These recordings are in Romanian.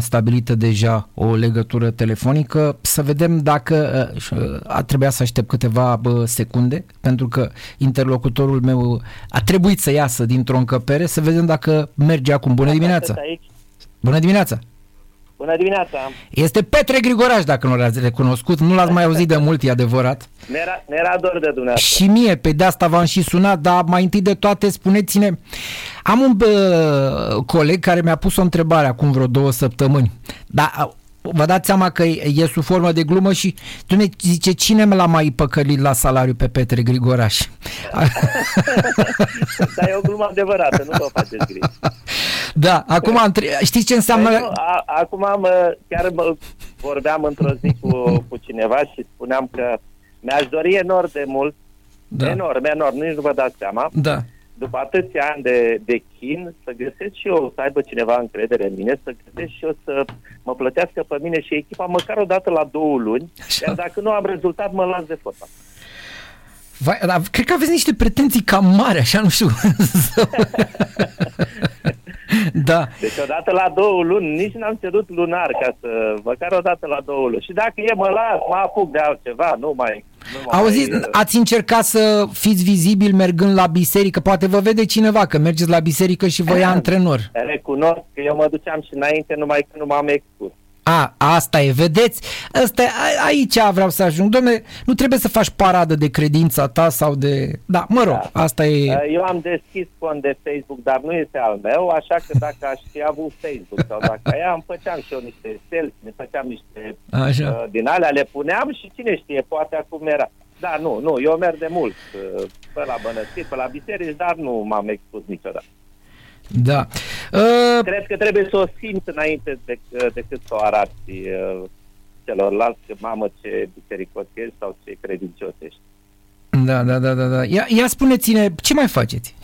stabilită deja o legătură telefonică. Să vedem dacă a trebuit să aștept câteva secunde, pentru că interlocutorul meu a trebuit să iasă dintr-o încăpere, să vedem dacă merge acum. Bună dimineața! Bună dimineața! Bună dimineața! Este Petre Grigoraș, dacă nu l-ați recunoscut. Nu l-ați mai auzit de mult, e adevărat. Ne-era, ne-era dor de dumneavoastră. Și mie, pe de asta v-am și sunat, dar mai întâi de toate spuneți-ne... Am un bă, coleg care mi-a pus o întrebare acum vreo două săptămâni. Dar vă dați seama că e sub formă de glumă și ne zice cine l-a mai păcălit la salariu pe Petre Grigoraș? Dar e o glumă adevărată, nu vă faceți griji. Da, acum am tre- știți ce înseamnă... Păi nu, a, acum mă, chiar mă, vorbeam într-o zi cu, cu cineva și spuneam că mi-aș dori enorm de mult, da. enorm, enorm, nici nu vă dați seama, da. După atâția ani de, de chin, să găsesc și eu, să aibă cineva încredere în mine, să găsesc și eu să mă plătească pe mine și echipa măcar o dată la două luni, Așa. iar dacă nu am rezultat, mă las de fotbal. Vai, dar cred că aveți niște pretenții cam mari, așa, nu știu. da. Deci odată la două luni, nici n-am cerut lunar ca să, măcar odată la două luni. Și dacă e, mă las, mă apuc de altceva, nu mai... Nu Auziți, mai... ați încercat să fiți vizibil mergând la biserică? Poate vă vede cineva că mergeți la biserică și vă ia antrenor. Recunosc că eu mă duceam și înainte, numai că nu m-am expus. A, asta e, vedeți? Asta, a, aici vreau să ajung. Domne, nu trebuie să faci paradă de credința ta sau de... Da, mă rog, da. asta e... Eu am deschis cont de Facebook, dar nu este al meu, așa că dacă aș fi avut Facebook sau dacă aia, îmi făceam și eu niște selfie, ne făceam niște așa. Uh, din alea, le puneam și cine știe, poate acum era. Da, nu, nu, eu merg de mult uh, pe la bănăstiri, pe la biserici, dar nu m-am expus niciodată. Da. Uh... Cred că trebuie să o simți înainte de, decât să o arăți uh, celorlalți, că mamă ce bisericos ești sau ce credincios ești. Da, da, da, da, da. Ia, ia spuneți-ne, ce mai faceți?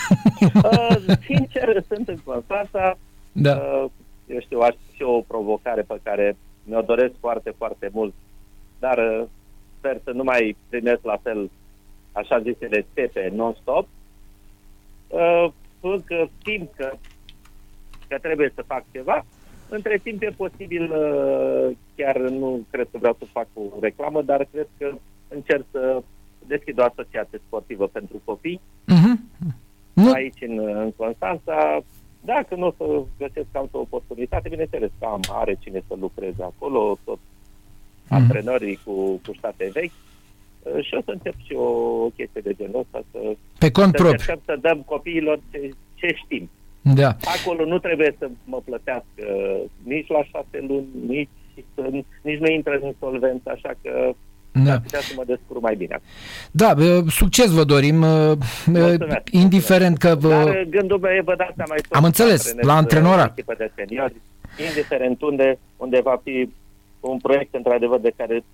uh, sincer, sunt în Constanța. Da. Uh, eu știu, aș și o provocare pe care mi-o doresc foarte, foarte mult, dar uh, sper să nu mai primesc la fel așa zisele stepe non-stop. Uh, că simt că, că trebuie să fac ceva. Între timp e posibil, uh, chiar nu cred că vreau să fac o reclamă, dar cred că încerc să deschid o asociație sportivă pentru copii uh-huh. aici în, în Constanța. Dacă nu o să găsesc altă oportunitate, bineînțeles că am, are cine să lucreze acolo, tot uh-huh. antrenorii cu, cu state vechi uh, și o să încep și o, o chestie de genul ăsta să, Pe cont să propriu. să dăm copiilor ce, ce știm. Da. Acolo nu trebuie să mă plătească nici la șase luni, nici, nici nu intră în insolvență, așa că da. putea să mă descurc mai bine. Da, succes vă dorim, mulțumesc, indiferent că... Vă... Dar gândul meu e, vă dați seama... Am înțeles, la antrenorat. De seniori, indiferent unde, unde va fi un proiect într-adevăr de care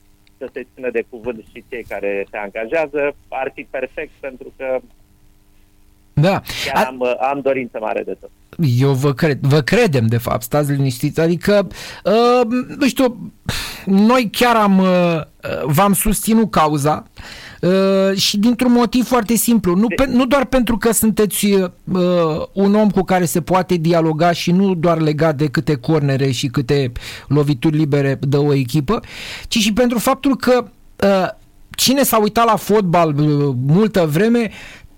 să se țină de cuvânt și cei care se angajează, ar fi perfect pentru că da. Chiar am, am dorință mare de tot. Eu vă cred, vă credem de fapt, stați liniștiți, adică, uh, nu știu, noi chiar am, uh, v-am susținut cauza uh, și dintr-un motiv foarte simplu, nu, pe, nu doar pentru că sunteți uh, un om cu care se poate dialoga și nu doar legat de câte cornere și câte lovituri libere dă o echipă, ci și pentru faptul că uh, cine s-a uitat la fotbal uh, multă vreme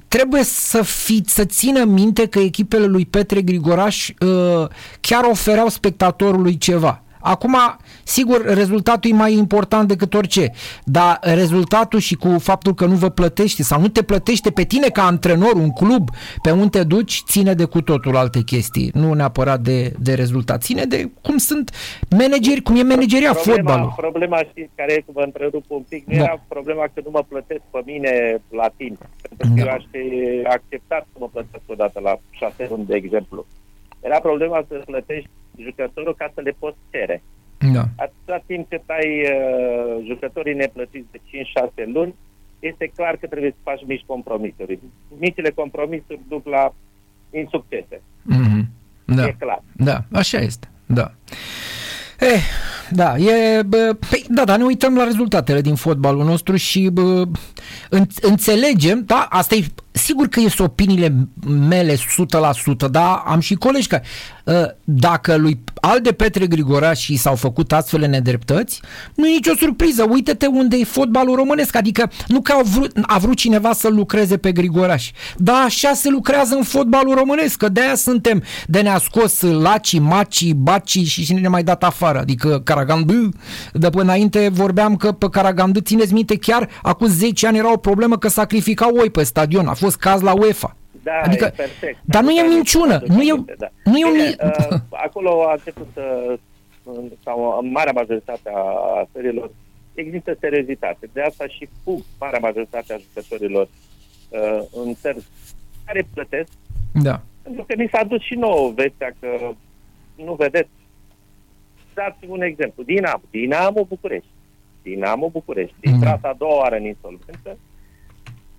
trebuie să, fi, să țină minte că echipele lui Petre Grigoraș uh, chiar ofereau spectatorului ceva. Acum, sigur, rezultatul e mai important decât orice, dar rezultatul și cu faptul că nu vă plătește sau nu te plătește pe tine ca antrenor, un club, pe unde te duci, ține de cu totul alte chestii, nu neapărat de, de rezultat. Ține de cum sunt manageri, cum e manageria problema, fotbalului. Problema, știți, care e, vă întrerup un pic, nu da. era problema că nu mă plătesc pe mine la timp, pentru că da. eu aș fi acceptat să mă plătesc odată la șase luni, de exemplu. Era problema să plătești jucătorul ca să le poți cere. Da. Atâta timp cât ai uh, jucătorii neplătiți de 5-6 luni, este clar că trebuie să faci mici compromisuri. Micile compromisuri duc la insuccese. Mm-hmm. Da. E clar. Da, așa este. Da. Eh, da, e, bă, păi, da, dar ne uităm la rezultatele din fotbalul nostru și bă, în, înțelegem, da, asta e sigur că sunt opiniile mele 100%, dar am și colegi care, ă, dacă lui Alde Petre Grigoraș și s-au făcut astfel de nedreptăți, nu e nicio surpriză. Uită-te unde e fotbalul românesc. Adică nu că a vrut, a vrut cineva să lucreze pe Grigoraș. Dar așa se lucrează în fotbalul românesc. Că de-aia suntem de ne-a scos Laci, Maci, Baci și cine ne mai dat afară. Adică Caragandu. De până înainte vorbeam că pe Caragandu, țineți minte, chiar acum 10 ani era o problemă că sacrificau oi pe stadion. A fost caz la UEFA. Da, adică, e perfect. Dar nu e minciună. Nu e, da. nu e Bine, un... uh, acolo a început să, sau în marea majoritate a țărilor, există seriozitate. De asta și fug marea majoritate a jucătorilor uh, în țări care plătesc. Da. Pentru că mi s-a dus și nouă vestea că nu vedeți. Dați un exemplu. Dinamo. Dinamo București. Dinamo București. Mm. Intrată a doua oară în insolvență.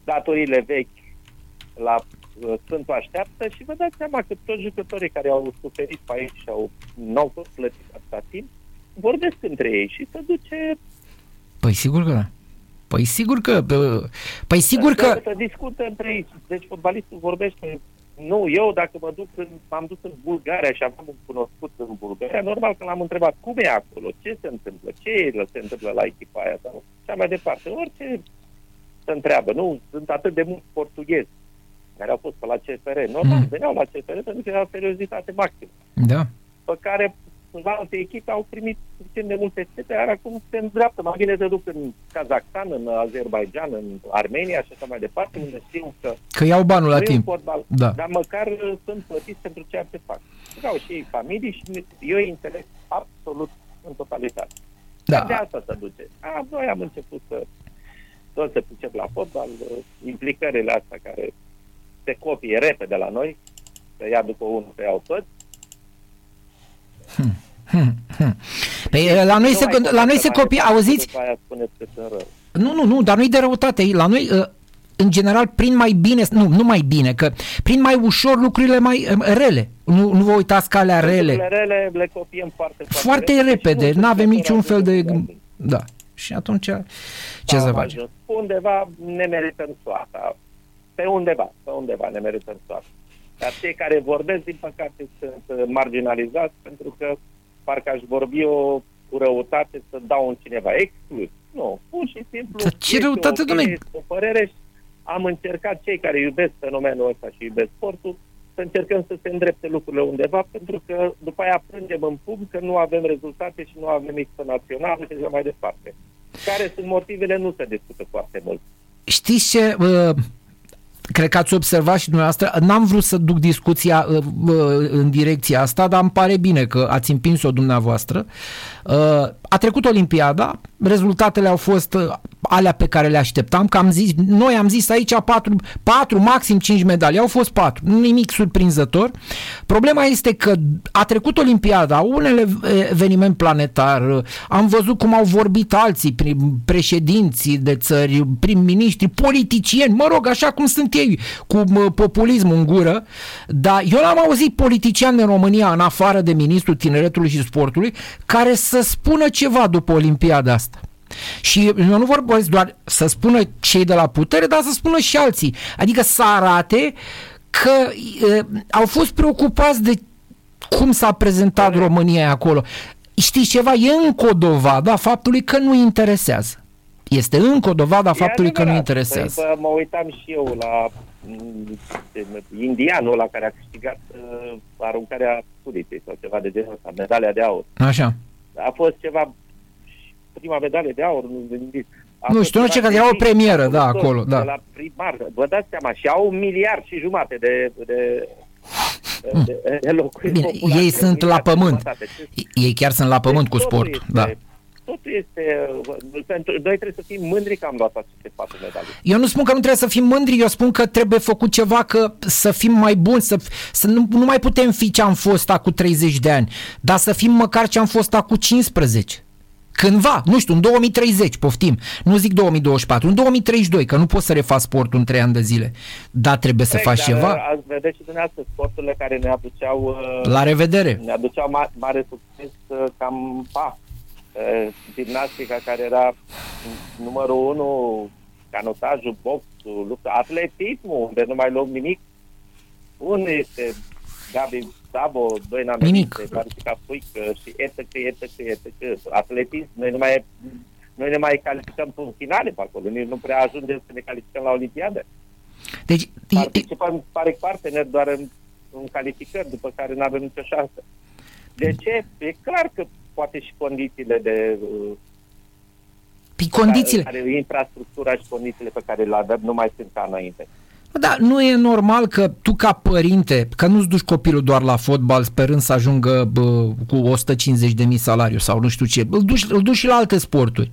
Datorile vechi la Uh, Sfântul așteaptă și vă dați seama că toți jucătorii care au suferit pe aici și au, n-au fost plătiți atâta timp, vorbesc între ei și se duce... Păi sigur că da. Păi sigur că... Păi sigur că... Să discută între ei. Deci fotbalistul vorbește nu, eu dacă mă duc în, m-am dus în Bulgaria și am un cunoscut în Bulgaria, normal că l-am întrebat cum e acolo, ce se întâmplă, ce se întâmplă la echipa aia sau cea mai departe. Orice se întreabă, nu? Sunt atât de mulți portughezi care au fost pe la CFR. Normal, mm. veneau la CFR pentru că era seriozitate maximă. Da. Pe care la alte echipe au primit suficient de multe sete, iar acum se îndreaptă. Mai bine se duc în Kazakhstan, în Azerbaijan, în Armenia și așa mai departe, unde știu că... Că iau banul la timp. Fotbal, da. Dar măcar sunt plătiți pentru ceea ce fac. Au și ei familii și eu îi înțeleg absolut în totalitate. Da. De asta se duce. A, noi am început să toți se pricep la fotbal, implicările astea care se copie repede la noi, să ia după unul, să iau toți. Hmm. Hmm. Hmm. Păi la noi, se, la noi se copie, auziți? Nu, nu, nu, dar nu-i de răutate. La noi, ă, în general, prin mai bine, nu, nu mai bine, că prin mai ușor lucrurile mai ă, rele. Nu, nu vă uitați ca alea rele. rele le copiem foarte, foarte, foarte repede. Nu avem niciun fel de... Da. Și atunci, ce să facem? Undeva ne merităm soata pe undeva, pe undeva ne merităm soartă. Dar cei care vorbesc, din păcate, sunt marginalizați pentru că parcă aș vorbi o cu răutate să dau un cineva exclus. Nu, pur și simplu. Dar ce răutate, o, domnule? O părere și am încercat cei care iubesc fenomenul ăsta și iubesc sportul să încercăm să se îndrepte lucrurile undeva, pentru că după aia plângem în pub că nu avem rezultate și nu avem echipă națională și așa mai departe. Care sunt motivele, nu se discută foarte mult. Știți ce? Uh cred că ați observat și dumneavoastră, n-am vrut să duc discuția uh, uh, în direcția asta, dar îmi pare bine că ați împins-o dumneavoastră. Uh, a trecut Olimpiada, rezultatele au fost alea pe care le așteptam, că am zis, noi am zis aici 4, 4 maxim 5 medalii, au fost 4, nimic surprinzător. Problema este că a trecut Olimpiada, unele eveniment planetar, am văzut cum au vorbit alții, președinții de țări, prim-ministri, politicieni, mă rog, așa cum sunt ei, cu populismul în gură, dar eu n-am auzit politician în România, în afară de ministrul tineretului și sportului, care să spună ceva după Olimpiada asta. Și eu nu vorbesc doar să spună cei de la putere, dar să spună și alții. Adică să arate că e, au fost preocupați de cum s-a prezentat România acolo. Știți ceva? E încă o dovadă a faptului că nu interesează. Este încă o dovadă a faptului că nu interesează. Păi, mă uitam și eu la mm, indianul la care a câștigat uh, aruncarea suditei sau ceva de genul ăsta, medalia de aur. Așa. A fost ceva prima medalie de aur, nu gândiți. nu știu, nu știu, că era o premieră, da, acolo, da. la primar, vă dați seama, și au un miliard și jumate de, de de, de locuri Bine, ei sunt la pământ. Ei chiar sunt la pământ cu sport, da totul este, pentru, noi trebuie să fim mândri că am luat aceste patru medalii. Eu nu spun că nu trebuie să fim mândri, eu spun că trebuie făcut ceva că să fim mai buni, să, să nu, nu mai putem fi ce am fost acum 30 de ani, dar să fim măcar ce am fost acum 15. Cândva, nu știu, în 2030, poftim, nu zic 2024, în 2032, că nu poți să refaci sportul în 3 ani de zile, dar trebuie să faci ceva. Ați vedeți și dumneavoastră sporturile care ne aduceau... La revedere! Ne aduceau ma- mare succes uh, cam pa, gimnastica care era numărul unu, canotajul, box, fotbalul, lupta, atletismul, unde nu mai luăm nimic. Unde este Gabi Sabo, doi Nimic. Marica Puică și etc, etc, etc. Atletism, noi nu mai, noi ne mai calificăm în finale pe acolo, noi nu prea ajungem să ne calificăm la Olimpiadă. Deci, Participăm, pare partener doar în, în calificări, după care nu avem nicio șansă. De ce? E clar că poate și condițiile de uh, Păi condițiile... Care, infrastructura și condițiile pe care le avem nu mai sunt ca înainte. Da, nu e normal că tu ca părinte, că nu-ți duci copilul doar la fotbal sperând să ajungă bă, cu 150 de mii salariu sau nu știu ce, îl duci, îl duci și la alte sporturi.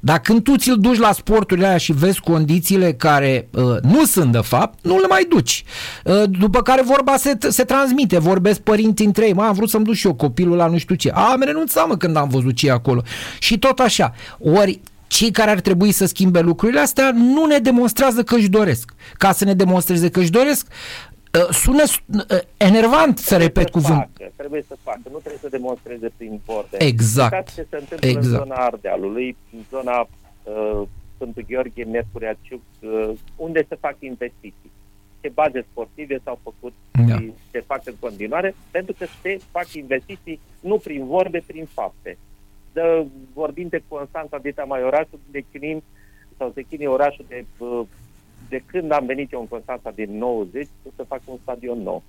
Dar când tu ți-l duci la sporturile aia și vezi condițiile care uh, nu sunt de fapt, nu le mai duci. Uh, după care vorba se, se transmite, vorbesc părinții între ei, mă, am vrut să-mi duc și eu copilul la nu știu ce. A, am renunțat mă când am văzut ce acolo. Și tot așa. Ori cei care ar trebui să schimbe lucrurile astea nu ne demonstrează că își doresc. Ca să ne demonstreze că își doresc, uh, sună uh, enervant să trebuie repet să cuvânt. Facă, trebuie să facă, nu trebuie să demonstreze prin vorbe. Exact. Uitați ce se întâmplă exact. în zona Ardealului, în zona uh, Sfântul Gheorghe, Mercurea Ciuc, uh, unde se fac investiții. Ce baze sportive s-au făcut Da. și se fac în continuare, pentru că se fac investiții nu prin vorbe, prin fapte. Dă, vorbind de Constanța Dita mai orașul, de chinim, sau se chinie orașul de, uh, de când am venit eu în Constanța din 90 să fac un stadion nou.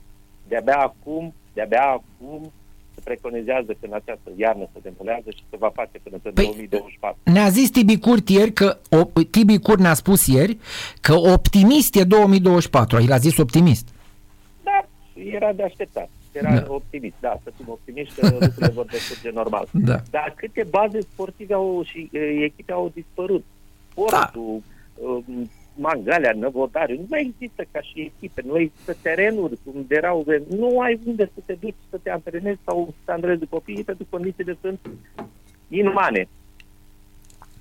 De-abia acum, de-abia acum se preconizează că în această iarnă se demolează și se va face până în Păi, 2024. Ne-a zis Tibi Curt ieri că, o, Tibi Curt ne-a spus ieri că optimist e 2024. El a zis optimist. Da, era de așteptat. Era Da. da. optimist, da, să fim optimiști că lucrurile vor decurge normal. Da. Dar câte baze sportive au și e, echipe au dispărut? Portul, da. Mangalea, Năvodariu, nu mai există ca și echipe, nu există terenuri unde erau, nu ai unde să te duci să te antrenezi sau să te antrenezi copiii pentru că condițiile sunt inumane.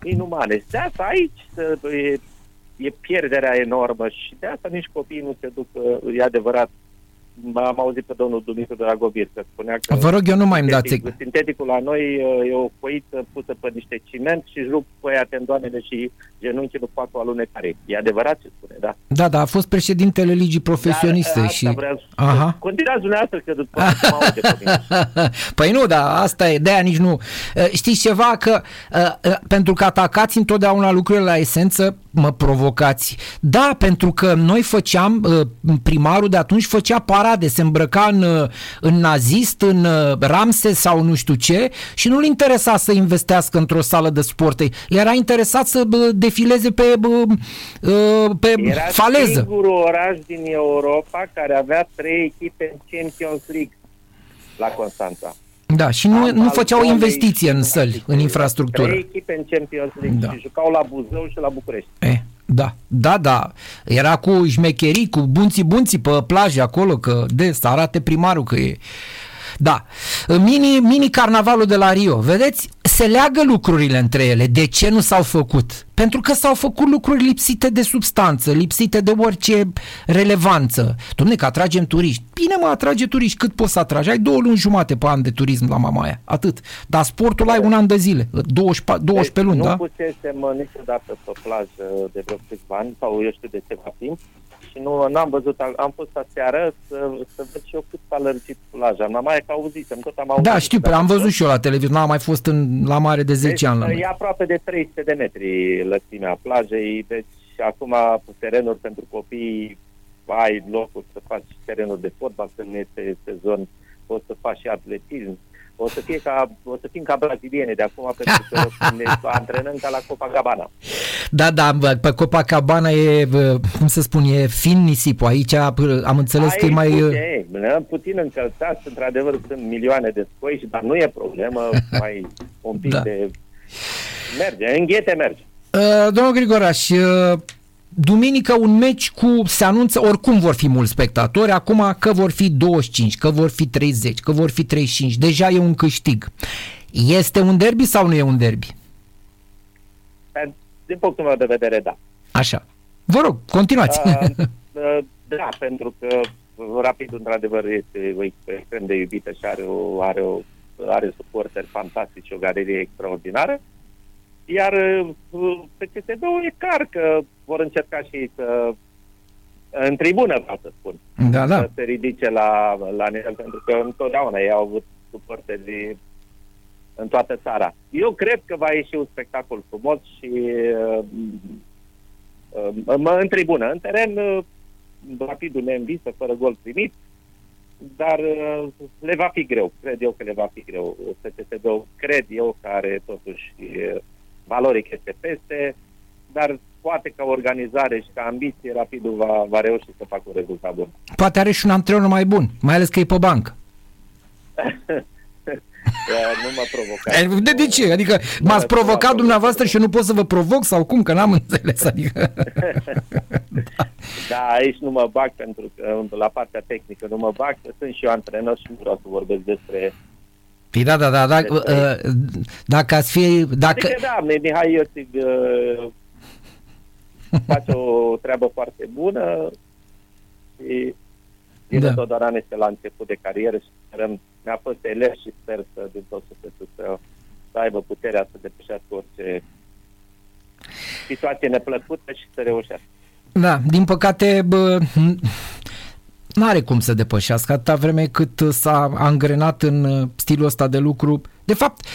Inumane. Și de asta aici să- e, e pierderea enormă și de asta nici copiii nu se duc, e adevărat, am auzit pe domnul Dumitru Dragobir că spunea că Vă rog, eu nu mai îmi dați... sintetic, sinteticul la noi uh, e o coiță pusă pe niște ciment și își rup pe ea tendoanele și genunchii nu fac o alunecare. E adevărat ce spune, da. Da, da, a fost președintele ligii profesioniste Dar, și... asta vreau să- Aha. Continuați dumneavoastră că după ce mă aude pe mine. păi nu, da, asta e, de-aia nici nu. Uh, Știți ceva? Că uh, uh, pentru că atacați întotdeauna lucrurile la esență, mă provocați. Da, pentru că noi făceam, uh, primarul de atunci făcea parade, se îmbrăca în, uh, în nazist, în uh, Ramses sau nu știu ce și nu-l interesa să investească într-o sală de sport. Era interesat să bă, defileze pe, bă, uh, pe Era faleză. singurul oraș din Europa care avea trei echipe în Champions League la Constanța. Da, și nu, Am nu făceau balcone investiție și în săli, în infrastructură. Trei echipe în Champions League Da. și jucau la Buzău și la București. E, da, da, da. Era cu șmecherii, cu bunții bunții pe plajă acolo, că de să arate primarul că e... Da. Mini, mini carnavalul de la Rio, vedeți? Se leagă lucrurile între ele. De ce nu s-au făcut? Pentru că s-au făcut lucruri lipsite de substanță, lipsite de orice relevanță. Domne, că atragem turiști. Bine mă, atrage turiști. Cât poți să atragi? Ai două luni jumate pe an de turism la Mamaia. Atât. Dar sportul ai un an de zile. 12, 12 luni, nu da? pusesem uh, niciodată pe plajă de vreo câțiva ani sau eu știu de ceva timp și nu am văzut, am fost aseară să, să văd și eu cât s-a lărgit plaja. N-am mai auzisem, tot am auzit. Da, știu, pe am văzut și eu la televizor, n-am mai fost în, la mare de 10 deci, ani la noi. E aproape de 300 de metri lățimea plajei, deci acum terenuri pentru copii, ai locuri să faci terenuri de fotbal, când nu este sezon, poți să faci și atletism. O să, fie ca, o să fim ca braziliene de acum, pentru că ne antrenăm ca la Copacabana. Da, da, bă, pe Copacabana e, bă, cum să spun, e fin nisipul. Aici bă, am înțeles că e mai... uh, Puțin, puțin încălțați, într-adevăr sunt milioane de scoici, dar nu e problemă, mai un pic Da. de... Merge, înghete merge. Uh, domnul Grigoraș, uh, duminică un meci cu, se anunță, oricum vor fi mulți spectatori, acum că vor fi 25, că vor fi 30, că vor fi 35, deja e un câștig. Este un derby sau nu e un derby? Din punctul meu de vedere, da. Așa. Vă rog, continuați. Uh, uh, da, pentru că Rapid, într-adevăr, este o echipă extrem de iubită și are, o, are, o, are suporteri fantastici, o galerie extraordinară. Iar uh, pe PSD-ul e clar că vor încerca și să în tribună, vreau să spun, Da, da. să se ridice la, la nivel, pentru că întotdeauna ei au avut suporteri în toată țara. Eu cred că va ieși un spectacol frumos și uh, uh, mă în tribună. În teren, uh, rapidul ne învisă fără gol primit, dar uh, le va fi greu. Cred eu că le va fi greu. FCSB cred eu că are totuși uh, valoric este peste, dar poate ca organizare și ca ambiție Rapidul va, va reuși să facă un rezultat bun. Poate are și un antrenor mai bun, mai ales că e pe bancă. nu mă provoca. De, de ce? Adică m-ați provocat dumneavoastră și eu nu pot să vă provoc sau cum? Că n-am înțeles. Adică... da, aici nu mă bag pentru că la partea tehnică nu mă bag, că sunt și eu antrenor și nu vreau să vorbesc despre Păi da, da, da, da uh, dacă ați fi... Dacă... Adică da, Mihai Iosif uh, face o treabă foarte bună și Dinu da. Todoran este la început de carieră și sperăm, mi-a fost elev și sper să, din tot sufletul să, să aibă puterea să depășească orice situație neplăcută și să reușească. Da, din păcate, bă, nu are cum să depășească atâta vreme cât s-a angrenat în uh, stilul ăsta de lucru. De fapt,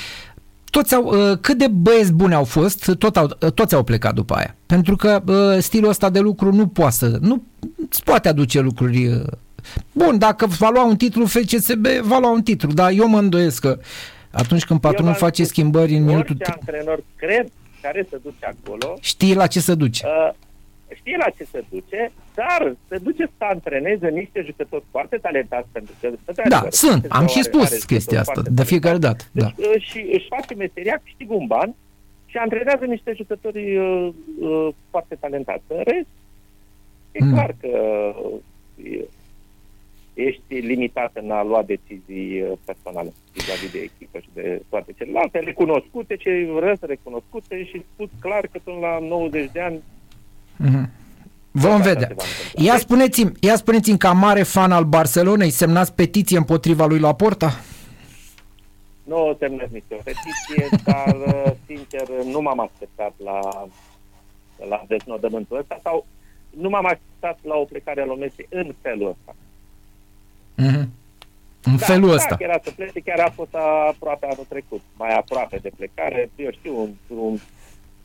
toți au, uh, cât de băieți buni au fost, tot au, uh, toți au plecat după aia. Pentru că stilul ăsta de lucru nu poate să, nu îți poate aduce lucruri Bun, dacă va lua un titlu FCSB, va lua un titlu, dar eu mă îndoiesc că atunci când patronul face schimbări în minutul... Orice antrenor, cred, care se duce acolo... Știe la ce se duce. Uh, știe la ce se duce, dar se duce să antreneze niște jucători foarte talentați pentru că... Da, sunt, am și spus chestia asta, de fiecare dată. Deci, da. Uh, și își face meseria, câștigă un ban și antrenează niște jucători uh, uh, foarte talentați. În rest, e mm. clar că uh, ești limitat în a lua decizii uh, personale vis-a-vis de echipă și de toate celelalte, recunoscute, ce răs recunoscute și spus clar că până la 90 de ani mm-hmm. Vom vedea. Ia spuneți-mi, ia spuneți-mi ca mare fan al Barcelonei, semnați petiție împotriva lui Laporta? Nu semnez nicio petiție, dar uh, sincer nu m-am așteptat la, la deznodământul ăsta sau nu m-am așteptat la o plecare a lui în felul ăsta. Mm-hmm. În da, felul da, ăsta. era să plece, chiar a fost aproape anul trecut, mai aproape de plecare, eu știu, un, un,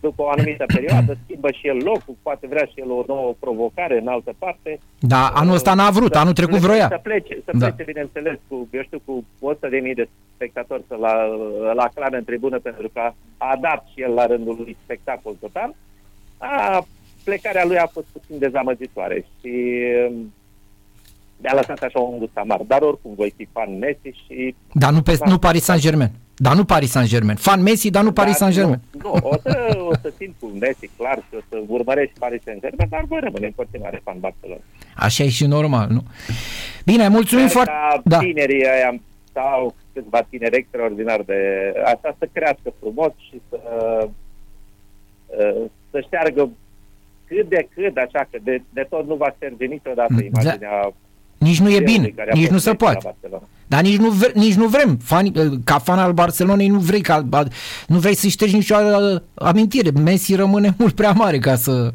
după o anumită perioadă, schimbă și el locul, poate vrea și el o nouă provocare în altă parte. Da, anul ăsta n-a vrut, să, anul trecut vroia. Să plece, să da. plece, bineînțeles, cu, eu știu, cu 100 de mii de spectatori să la, la clană în tribună, pentru că a dat și el la rândul lui spectacol total. A, plecarea lui a fost puțin dezamăgitoare și mi-a lăsat așa un gust amar, dar oricum voi fi fan Messi și... Dar nu, pe, nu Paris Saint-Germain. Dar nu Paris Saint-Germain. Fan Messi, dar nu dar Paris Saint-Germain. Nu, nu o, să, o să țin cu Messi, clar, și o să urmăresc Paris Saint-Germain, dar voi rămâne în continuare fan Barcelona. Așa e și normal, nu? Bine, mulțumim foarte... Da. tinerii ăia sau câțiva tineri extraordinar de... Asta să crească frumos și să, uh, să șteargă cât de cât, așa că de, de tot nu va servi niciodată da. Imaginea nici nu e bine, nici nu se poate. Dar nici nu, vre, nici nu vrem. Fani, ca fan al Barcelonei nu vrei, ca, nu vrei să ștergi nicio amintire. Messi rămâne mult prea mare ca să...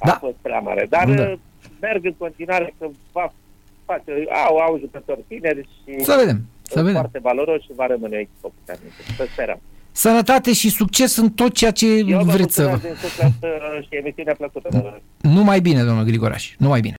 A da. fost prea mare, dar da. Uh, merg în continuare că va face, au, au jucători tineri și să vedem, să vedem. foarte valoroși și va rămâne o echipă puternică. Să sperăm. Sănătate și succes în tot ceea ce Eu vreți să... Eu vă și emisiunea plăcută. Numai bine, domnul Grigoraș, numai bine.